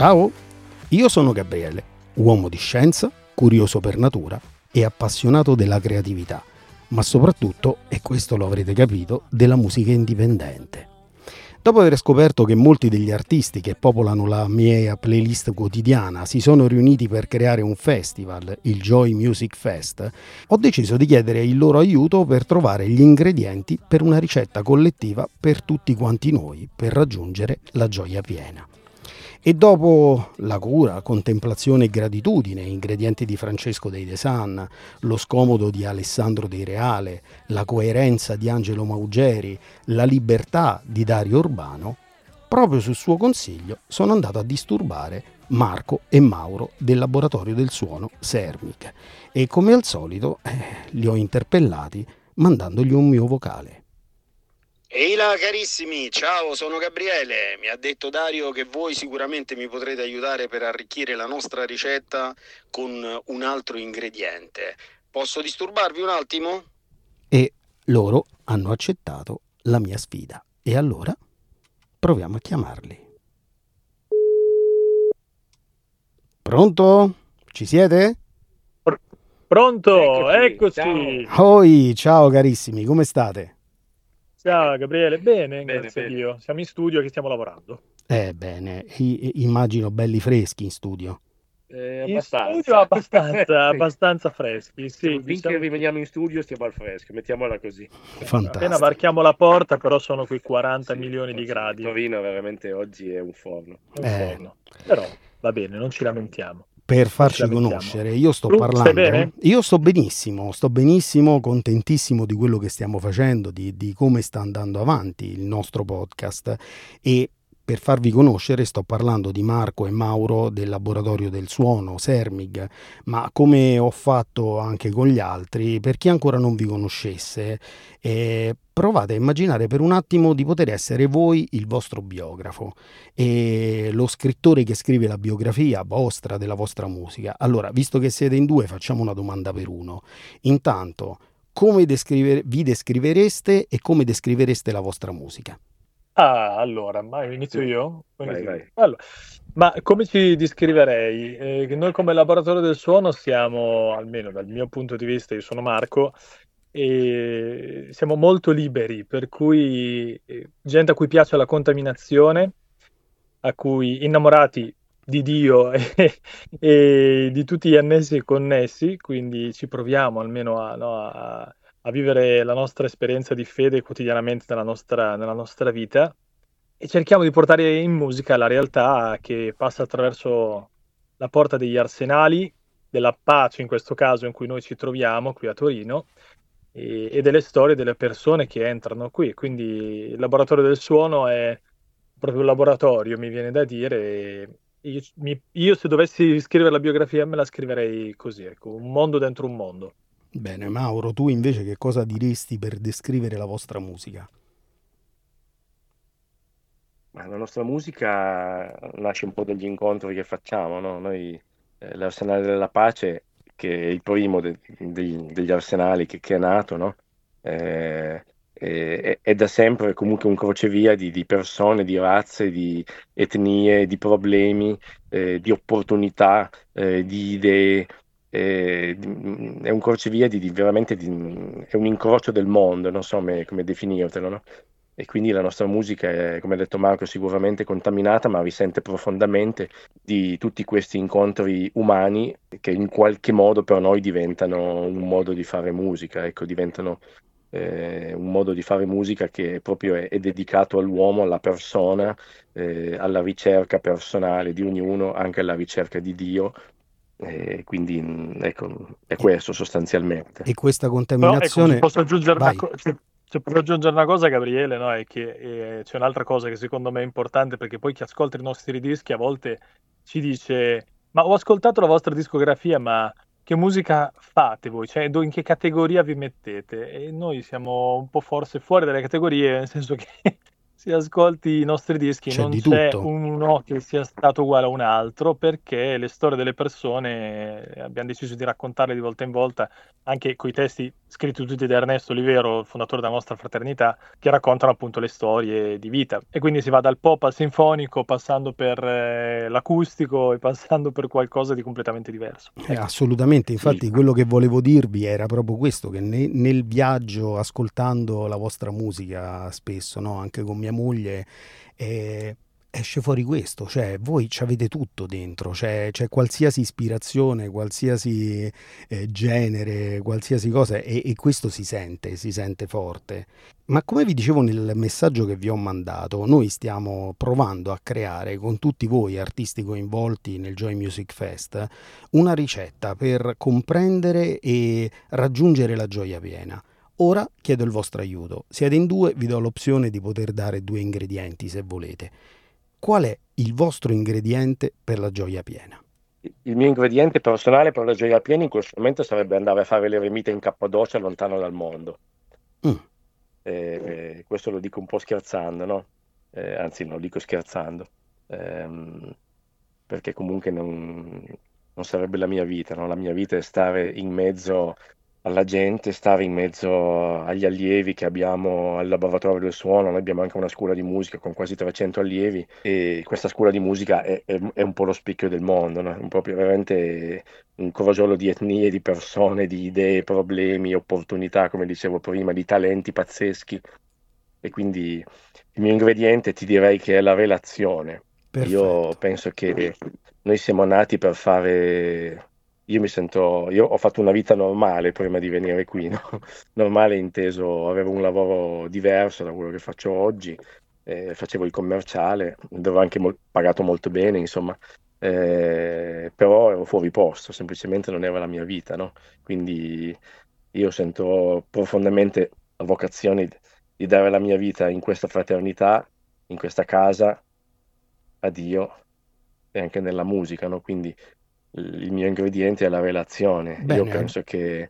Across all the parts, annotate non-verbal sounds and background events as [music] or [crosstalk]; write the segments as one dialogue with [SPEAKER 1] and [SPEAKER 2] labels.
[SPEAKER 1] Ciao, io sono Gabriele, uomo di scienza, curioso per natura e appassionato della creatività, ma soprattutto, e questo lo avrete capito, della musica indipendente. Dopo aver scoperto che molti degli artisti che popolano la mia playlist quotidiana si sono riuniti per creare un festival, il Joy Music Fest, ho deciso di chiedere il loro aiuto per trovare gli ingredienti per una ricetta collettiva per tutti quanti noi per raggiungere la gioia piena. E dopo la cura, contemplazione e gratitudine, ingredienti di Francesco dei Desan, lo scomodo di Alessandro Dei Reale, la coerenza di Angelo Maugeri, la libertà di Dario Urbano, proprio sul suo consiglio sono andato a disturbare Marco e Mauro del laboratorio del suono Sermic e come al solito eh, li ho interpellati mandandogli un mio vocale.
[SPEAKER 2] Ehi là carissimi, ciao, sono Gabriele. Mi ha detto Dario che voi sicuramente mi potrete aiutare per arricchire la nostra ricetta con un altro ingrediente. Posso disturbarvi un attimo?
[SPEAKER 1] E loro hanno accettato la mia sfida. E allora proviamo a chiamarli. Pronto? Ci siete?
[SPEAKER 3] Pronto, eccoci. eccoci.
[SPEAKER 1] Oi, ciao carissimi, come state?
[SPEAKER 3] Ciao Gabriele, bene, bene grazie bene. a Dio. Siamo in studio che stiamo lavorando.
[SPEAKER 1] Eh bene, I, immagino belli freschi in studio.
[SPEAKER 3] Eh, in studio abbastanza, [laughs] [laughs] abbastanza freschi, sì.
[SPEAKER 4] Finché diciamo... rimaniamo in studio stiamo al fresco, mettiamola così.
[SPEAKER 1] Fantastico.
[SPEAKER 3] Appena varchiamo la porta però sono quei 40 sì, milioni di gradi.
[SPEAKER 4] Torino veramente oggi è un forno.
[SPEAKER 3] È un eh. forno. Però va bene, non ci lamentiamo
[SPEAKER 1] per farci conoscere. Io sto tu parlando. Io sto benissimo, sto benissimo, contentissimo di quello che stiamo facendo, di, di come sta andando avanti il nostro podcast e per farvi conoscere sto parlando di Marco e Mauro del laboratorio del suono, Sermig, ma come ho fatto anche con gli altri, per chi ancora non vi conoscesse, eh, provate a immaginare per un attimo di poter essere voi il vostro biografo e lo scrittore che scrive la biografia vostra, della vostra musica. Allora, visto che siete in due, facciamo una domanda per uno. Intanto, come descriver- vi descrivereste e come descrivereste la vostra musica?
[SPEAKER 3] Ah, allora, ma inizio io? Vai, vai. Allora, ma come ci descriverei? Eh, noi come laboratorio del suono siamo, almeno dal mio punto di vista, io sono Marco, e siamo molto liberi, per cui eh, gente a cui piace la contaminazione, a cui innamorati di Dio [laughs] e, e di tutti gli annessi e connessi, quindi ci proviamo almeno a, no, a a vivere la nostra esperienza di fede quotidianamente nella nostra, nella nostra vita e cerchiamo di portare in musica la realtà che passa attraverso la porta degli arsenali, della pace in questo caso in cui noi ci troviamo qui a Torino e, e delle storie delle persone che entrano qui. Quindi il laboratorio del suono è proprio un laboratorio, mi viene da dire. Io, mi, io se dovessi scrivere la biografia me la scriverei così, ecco, un mondo dentro un mondo.
[SPEAKER 1] Bene, Mauro, tu invece che cosa diresti per descrivere la vostra musica?
[SPEAKER 4] Ma la nostra musica nasce un po' dagli incontri che facciamo, no? Noi, eh, l'Arsenale della Pace, che è il primo de- de- degli arsenali che, che, è nato, no? eh, è, è, da sempre comunque un crocevia di, di, persone, di razze, di etnie, di problemi, eh, di opportunità, eh, di idee, è, un crocevia di, di veramente di, è un incrocio del mondo, non so come, come definirtelo, no? E quindi la nostra musica è, come ha detto Marco, sicuramente contaminata, ma risente profondamente di tutti questi incontri umani che in qualche modo per noi diventano un modo di fare musica, ecco, diventano eh, un modo di fare musica che proprio è, è dedicato all'uomo, alla persona, eh, alla ricerca personale di ognuno, anche alla ricerca di Dio, e quindi mm, ecco, è questo sostanzialmente.
[SPEAKER 1] E questa contaminazione... No, ecco,
[SPEAKER 3] posso aggiungere una cosa? Se posso aggiungere una cosa, Gabriele, no? è che eh, c'è un'altra cosa che secondo me è importante perché poi chi ascolta i nostri dischi a volte ci dice: Ma ho ascoltato la vostra discografia, ma che musica fate voi? Cioè, in che categoria vi mettete? E noi siamo un po' forse fuori dalle categorie, nel senso che si ascolti i nostri dischi
[SPEAKER 1] C'è
[SPEAKER 3] non c'è
[SPEAKER 1] tutto.
[SPEAKER 3] uno che sia stato uguale a un altro perché le storie delle persone eh, abbiamo deciso di raccontarle di volta in volta anche coi testi scritti tutti da Ernesto Olivero, fondatore della nostra fraternità, che raccontano appunto le storie di vita. E quindi si va dal pop al sinfonico, passando per eh, l'acustico e passando per qualcosa di completamente diverso.
[SPEAKER 1] Eh, assolutamente, infatti
[SPEAKER 4] Sì.
[SPEAKER 1] quello che volevo dirvi era proprio questo, che ne- nel viaggio, ascoltando la vostra musica spesso, no? anche con mia moglie, eh, esce fuori questo, cioè voi avete tutto dentro, c'è, c'è qualsiasi ispirazione, qualsiasi eh, genere, qualsiasi cosa e, e questo si sente, si sente forte. Ma come vi dicevo nel messaggio che vi ho mandato, noi stiamo provando a creare con tutti voi artisti coinvolti nel Joy Music Fest una ricetta per comprendere e raggiungere la gioia piena. Ora chiedo il vostro aiuto. Siete in due, vi do l'opzione di poter dare due ingredienti se volete. Qual è il vostro ingrediente per la gioia piena?
[SPEAKER 4] Il mio ingrediente personale per la gioia piena in questo momento sarebbe andare a fare le eremite in Cappadocia lontano dal mondo.
[SPEAKER 1] Mm.
[SPEAKER 4] Eh, questo lo dico un po' scherzando, no? Eh, anzi, non lo dico scherzando, ehm, perché comunque non, non sarebbe la mia vita, no? La mia vita è stare in mezzo alla gente, stare in mezzo agli allievi che abbiamo al laboratorio del suono. Noi abbiamo anche una scuola di musica con quasi 300 allievi e questa scuola di musica è, è- è un po' lo specchio del mondo, no? È proprio veramente un crogiolo di etnie, di persone, di idee, problemi, opportunità, come dicevo prima, di talenti pazzeschi. E quindi il mio ingrediente ti direi che è la relazione. Io
[SPEAKER 1] Perfetto.
[SPEAKER 4] penso che noi siamo nati per fare. Io mi sento. Io ho fatto una vita normale prima di venire qui, no? [laughs] Normale inteso, avevo un lavoro diverso da quello che faccio oggi, eh, facevo il commerciale, dove anche mol- pagato molto bene, insomma, eh, però ero fuori posto, semplicemente non era la mia vita, no? Quindi io sento profondamente la vocazione di dare la mia vita in questa fraternità, in questa casa, a Dio e anche nella musica, no? Quindi il mio ingrediente è la relazione. Io
[SPEAKER 1] Bene,
[SPEAKER 4] penso che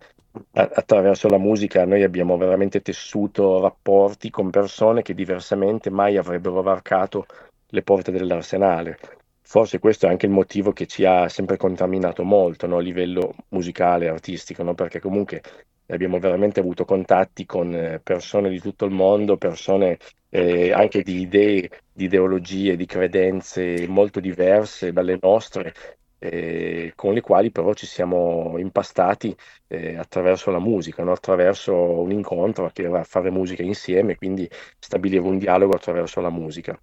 [SPEAKER 4] attraverso la musica noi abbiamo veramente tessuto rapporti con persone che diversamente mai avrebbero varcato le porte dell'arsenale. Forse questo è anche il motivo che ci ha sempre contaminato molto, no? A livello musicale, artistico, no? Perché comunque abbiamo veramente avuto contatti con eh, persone di tutto il mondo, persone eh, anche di idee, di ideologie, di credenze molto diverse dalle nostre, eh, con le quali però ci siamo impastati eh, attraverso la musica, no? Attraverso un incontro che era fare musica insieme, quindi stabilire un dialogo attraverso la musica.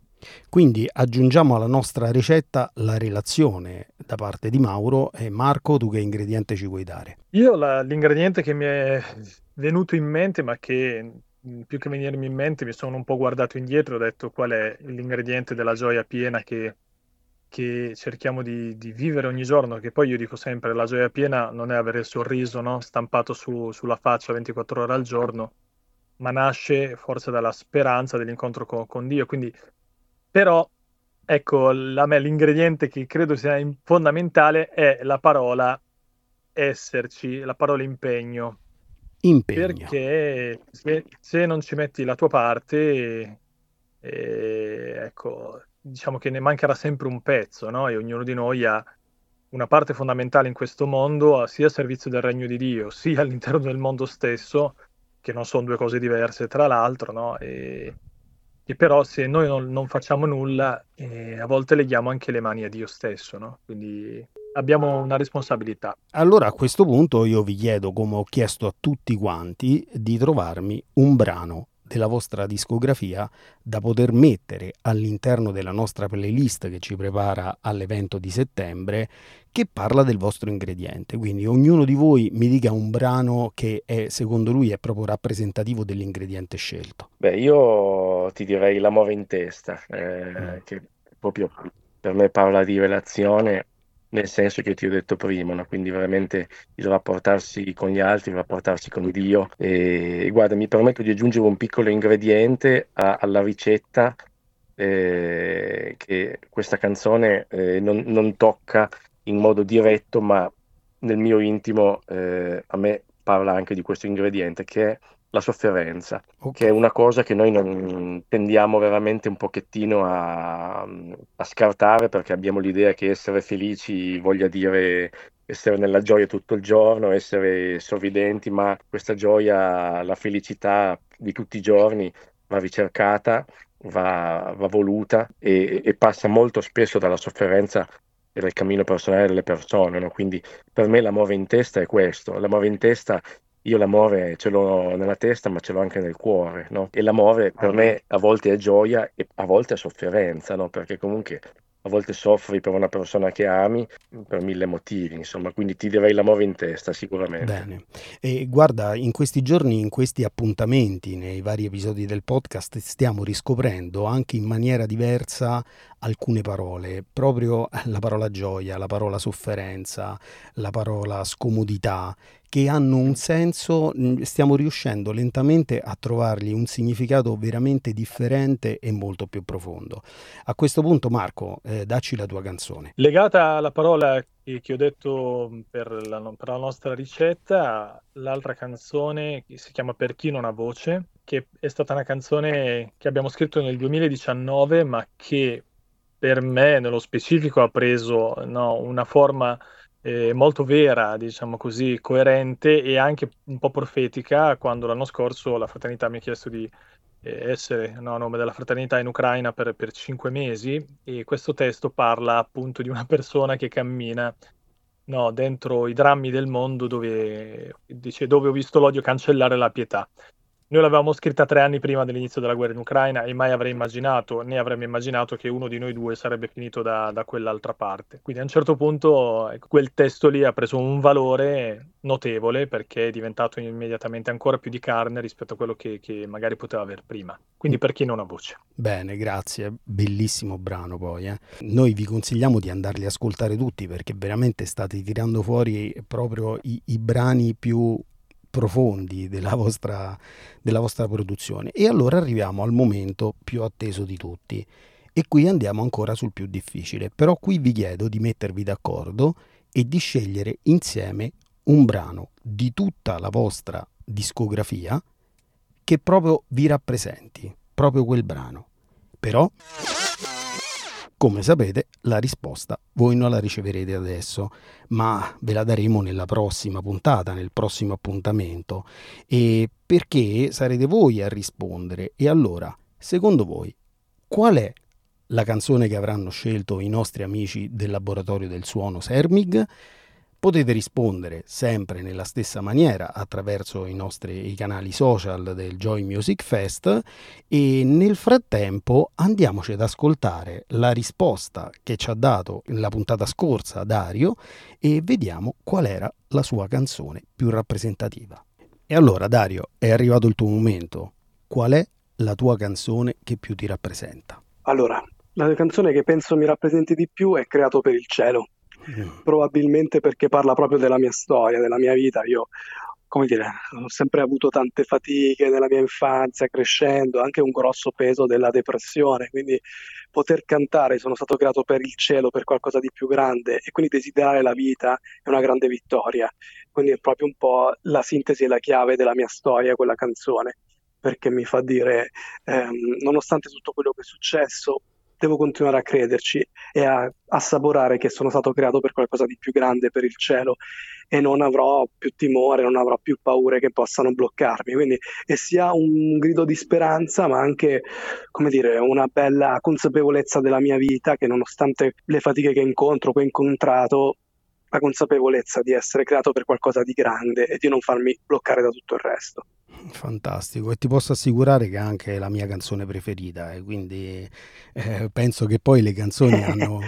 [SPEAKER 1] Quindi aggiungiamo alla nostra ricetta la relazione da parte di Mauro e Marco, tu che ingrediente ci vuoi dare?
[SPEAKER 3] Io la- l'ingrediente che mi è venuto in mente, ma che mh, più che venirmi in mente, mi sono un po' guardato indietro e ho detto qual è l'ingrediente della gioia piena che, che cerchiamo di, di vivere ogni giorno, che poi io dico sempre, la gioia piena non è avere il sorriso, no? stampato su- sulla faccia 24 ore al giorno, ma nasce forse dalla speranza dell'incontro con, con Dio. Quindi, però, ecco, la- a me l'ingrediente che credo sia fondamentale è la parola esserci, la parola impegno,
[SPEAKER 1] Impegno.
[SPEAKER 3] perché se, se non ci metti la tua parte, eh, ecco, diciamo che ne mancherà sempre un pezzo, no? E ognuno di noi ha una parte fondamentale in questo mondo, sia a servizio del regno di Dio, sia [laughs] all'interno del mondo stesso, che non sono due cose diverse tra l'altro, no? E, e però se noi non, non facciamo nulla, eh, a volte leghiamo anche le mani a Dio stesso, no? Quindi abbiamo una responsabilità.
[SPEAKER 1] Allora a questo punto io vi chiedo, come ho chiesto a tutti quanti, di trovarmi un brano della vostra discografia da poter mettere all'interno della nostra playlist che ci prepara all'evento di settembre che parla del vostro ingrediente. Quindi ognuno di voi mi dica un brano che è, secondo lui è proprio rappresentativo dell'ingrediente scelto.
[SPEAKER 4] Beh, io ti direi l'amore in testa, eh, che proprio per me parla di relazione nel senso che ti ho detto prima, no? Quindi veramente il rapportarsi con gli altri, il rapportarsi con Dio. E guarda, mi permetto di aggiungere un piccolo ingrediente a- alla ricetta eh, che questa canzone eh, non, non tocca in modo diretto, ma nel mio intimo eh, a me parla anche di questo ingrediente che è la sofferenza, okay. che è una cosa che noi non tendiamo veramente un pochettino a, a, scartare perché abbiamo l'idea che essere felici voglia dire essere nella gioia tutto il giorno, essere sorridenti, ma questa gioia, la felicità di tutti i giorni va ricercata, va, va voluta e, e, passa molto spesso dalla sofferenza e dal cammino personale delle persone. No? Quindi per me l'amore in testa è questo, l'amore in testa io l'amore ce l'ho nella testa, ma ce l'ho anche nel cuore, no? E l'amore per me a volte è gioia e a volte è sofferenza, no? Perché comunque a volte soffri per una persona che ami per mille motivi, insomma, quindi ti direi l'amore in testa sicuramente.
[SPEAKER 1] Bene. E guarda, in questi giorni, in questi appuntamenti, nei vari episodi del podcast, stiamo riscoprendo anche in maniera diversa alcune parole, proprio [laughs] la parola gioia, la parola sofferenza, la parola scomodità, che hanno un senso, stiamo riuscendo lentamente a trovargli un significato veramente differente e molto più profondo. A questo punto, Marco, eh, dacci la tua canzone.
[SPEAKER 3] Legata alla parola che, ho detto per la, per la nostra ricetta, l'altra canzone si chiama Per chi non ha voce, che è stata una canzone che abbiamo scritto nel 2019, ma che per me nello specifico ha preso no, una forma eh, molto vera, diciamo così, coerente e anche un po' profetica quando l'anno scorso la fraternità mi ha chiesto di eh, essere no, a nome della fraternità in Ucraina per, per cinque mesi e questo testo parla appunto di una persona che cammina no, dentro i drammi del mondo dove, dice, dove ho visto l'odio cancellare la pietà. Noi l'avevamo scritta tre anni prima dell'inizio della guerra in Ucraina e mai avrei immaginato, né avremmo immaginato che uno di noi due sarebbe finito da, da quell'altra parte. Quindi a un certo punto ecco, quel testo lì ha preso un valore notevole perché è diventato immediatamente ancora più di carne rispetto a quello che, che magari poteva aver prima. Quindi per chi non ha voce.
[SPEAKER 1] Bene, grazie. Bellissimo brano poi. Eh. Noi vi consigliamo di andarli a ascoltare tutti perché veramente state tirando fuori proprio i, i brani più profondi della vostra, della vostra produzione. E allora arriviamo al momento più atteso di tutti. E qui andiamo ancora sul più difficile, però qui vi chiedo di mettervi d'accordo e di scegliere insieme un brano di tutta la vostra discografia che proprio vi rappresenti, proprio quel brano. Però come sapete, la risposta voi non la riceverete adesso, ma ve la daremo nella prossima puntata, nel prossimo appuntamento. E perché sarete voi a rispondere. E allora, secondo voi, qual è la canzone che avranno scelto i nostri amici del laboratorio del suono Sermig? Potete rispondere sempre nella stessa maniera attraverso i nostri i canali social del Joy Music Fest e nel frattempo andiamoci ad ascoltare la risposta che ci ha dato la puntata scorsa Dario e vediamo qual era la sua canzone più rappresentativa. E allora Dario, è arrivato il tuo momento. Qual è la tua canzone che più ti rappresenta?
[SPEAKER 5] Allora, la canzone che penso mi rappresenti di più è Creato per il cielo probabilmente perché parla proprio della mia storia, della mia vita. Io, come dire, ho sempre avuto tante fatiche nella mia infanzia, crescendo, anche un grosso peso della depressione, quindi poter cantare, sono stato creato per il cielo, per qualcosa di più grande e quindi desiderare la vita è una grande vittoria. Quindi è proprio un po' la sintesi e la chiave della mia storia, quella canzone perché mi fa dire, ehm, nonostante tutto quello che è successo, devo continuare a crederci e a assaporare che sono stato creato per qualcosa di più grande, per il cielo e non avrò più timore, non avrò più paure che possano bloccarmi. Quindi e sia un grido di speranza, ma anche, come dire, una bella consapevolezza della mia vita che nonostante le fatiche che incontro, che ho incontrato, la consapevolezza di essere creato per qualcosa di grande e di non farmi bloccare da tutto il resto.
[SPEAKER 1] Fantastico, e ti posso assicurare che è anche la mia canzone preferita, e quindi eh, penso che poi le canzoni [laughs] hanno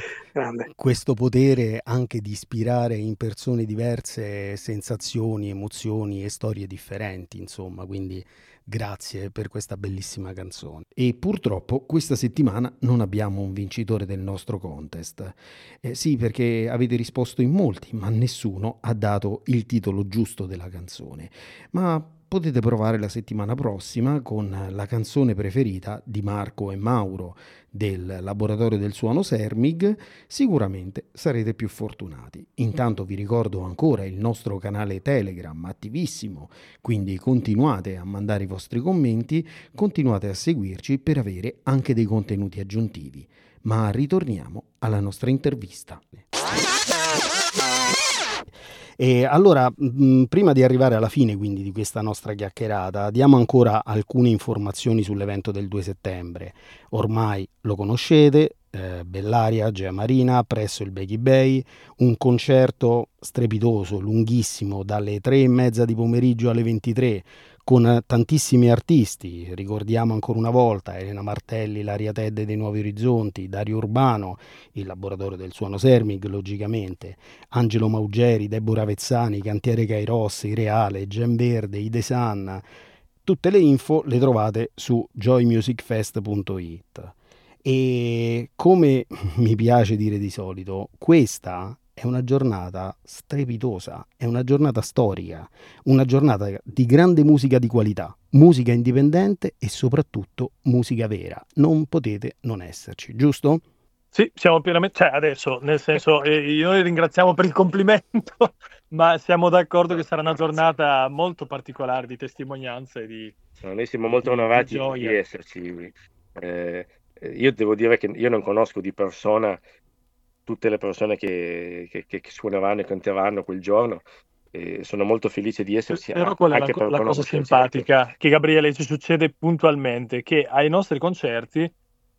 [SPEAKER 1] questo potere anche di ispirare in persone diverse sensazioni, emozioni e storie differenti, insomma, quindi grazie per questa bellissima canzone. E purtroppo questa settimana non abbiamo un vincitore del nostro contest. Eh, sì, perché avete risposto in molti, ma nessuno ha dato il titolo giusto della canzone. Ma potete provare la settimana prossima con la canzone preferita di Marco e Mauro, del laboratorio del suono Sermig, sicuramente sarete più fortunati. Intanto vi ricordo ancora il nostro canale Telegram attivissimo, quindi continuate a mandare i vostri commenti, continuate a seguirci per avere anche dei contenuti aggiuntivi. Ma ritorniamo alla nostra intervista. E allora, mh, prima di arrivare alla fine quindi di questa nostra chiacchierata, diamo ancora alcune informazioni sull'evento del 2 settembre. Ormai lo conoscete, eh, Bellaria, Gea Marina, presso il Beggy Bay, un concerto strepitoso, lunghissimo, dalle tre e mezza di pomeriggio alle 23, con tantissimi artisti, ricordiamo ancora una volta Elena Martelli, Laria Tedde dei Nuovi Orizzonti, Dario Urbano, il laboratorio del suono Sermig logicamente, Angelo Maugeri, Deborah Vezzani, Cantiere Kairos, Reale, Gem Verde, Idesan, tutte le info le trovate su joymusicfest.it. E come [laughs] mi piace dire di solito, questa è una giornata strepitosa, è una giornata storica, una giornata di grande musica di qualità, musica indipendente e soprattutto musica vera. Non potete non esserci, giusto?
[SPEAKER 3] Sì, siamo pienamente, cioè adesso, nel senso, [laughs] eh, noi ringraziamo per il complimento, [laughs] ma siamo d'accordo che sarà una giornata molto particolare di testimonianza e di...
[SPEAKER 4] noi siamo molto onorati di, di esserci. Eh, io devo dire che io non conosco di persona tutte le persone che, che, che suoneranno e canteranno quel giorno. E sono molto felice di esserci.
[SPEAKER 3] Però quella è la, la cosa simpatica che Gabriele ci succede puntualmente, che ai nostri concerti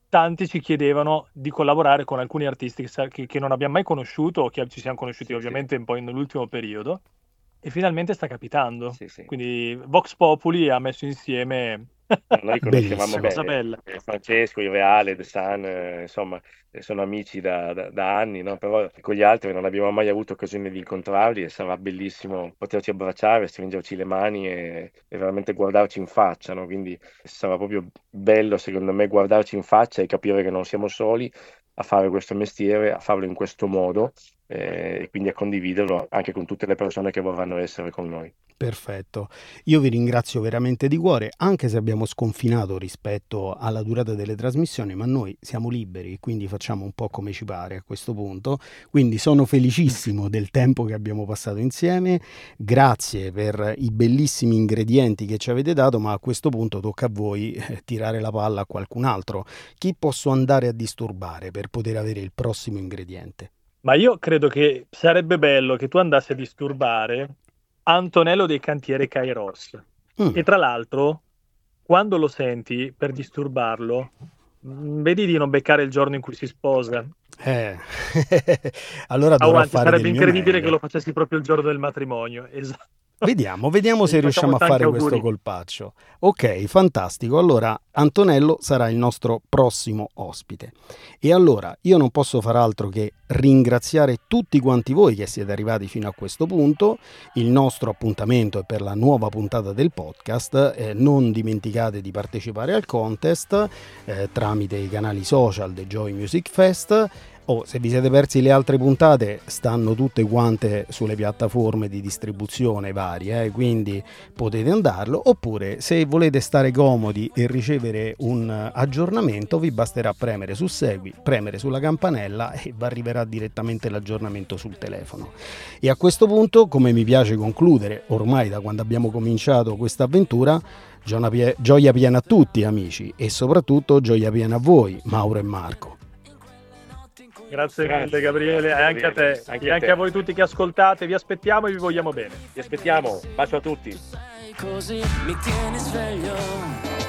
[SPEAKER 3] tanti ci chiedevano di collaborare con alcuni artisti che, che non abbiamo mai conosciuto o che ci siamo conosciuti sì, ovviamente sì. un po' nell'ultimo periodo e finalmente sta capitando. Sì, Quindi Vox Populi ha messo insieme
[SPEAKER 4] noi conoscevamo bene eh, Francesco, il Reale, De San, eh, insomma, eh, sono amici da, da, da anni, no? però con gli altri non abbiamo mai avuto occasione di incontrarli e sarà bellissimo poterci abbracciare, stringerci le mani e, e veramente guardarci in faccia, no? quindi sarà proprio bello secondo me guardarci in faccia e capire che non siamo soli a fare questo mestiere, a farlo in questo modo eh, e quindi a condividerlo anche con tutte le persone che vorranno essere con noi.
[SPEAKER 1] Perfetto, io vi ringrazio veramente di cuore, anche se abbiamo sconfinato rispetto alla durata delle trasmissioni, ma noi siamo liberi, quindi facciamo un po' come ci pare a questo punto. Quindi sono felicissimo del tempo che abbiamo passato insieme, grazie per i bellissimi ingredienti che ci avete dato, ma a questo punto tocca a voi eh, tirare la palla a qualcun altro. Chi posso andare a disturbare per poter avere il prossimo ingrediente?
[SPEAKER 3] Ma io credo che sarebbe bello che tu andassi a disturbare Antonello dei cantieri Kairos. Mm. E tra l'altro, quando lo senti per disturbarlo, mm, vedi di non beccare il giorno in cui si sposa.
[SPEAKER 1] Eh. [laughs] allora dovrò Avanti,
[SPEAKER 3] sarebbe incredibile che lo facessi proprio il giorno del matrimonio. Esatto.
[SPEAKER 1] Vediamo, vediamo se riusciamo a fare auguri. questo colpaccio. Ok, fantastico. Allora Antonello sarà il nostro prossimo ospite. E allora io non posso far altro che ringraziare tutti quanti voi che siete arrivati fino a questo punto. Il nostro appuntamento è per la nuova puntata del podcast. Eh, non dimenticate di partecipare al contest eh, tramite i canali social del Joy Music Fest Oh, se vi siete persi le altre puntate, stanno tutte quante sulle piattaforme di distribuzione varie, eh, quindi potete andarlo. Oppure, se volete stare comodi e ricevere un aggiornamento, vi basterà premere su Segui, premere sulla campanella e vi arriverà direttamente l'aggiornamento sul telefono. E a questo punto, come mi piace concludere, ormai da quando abbiamo cominciato questa avventura, gioia piena a tutti, amici, e soprattutto gioia piena a voi, Mauro e Marco.
[SPEAKER 3] Grazie, Grazie. mille Gabriele, e anche a te, anche e anche a, a voi tutti che ascoltate, vi aspettiamo e vi vogliamo bene.
[SPEAKER 4] Vi aspettiamo, bacio a tutti. Così mi tieni sveglio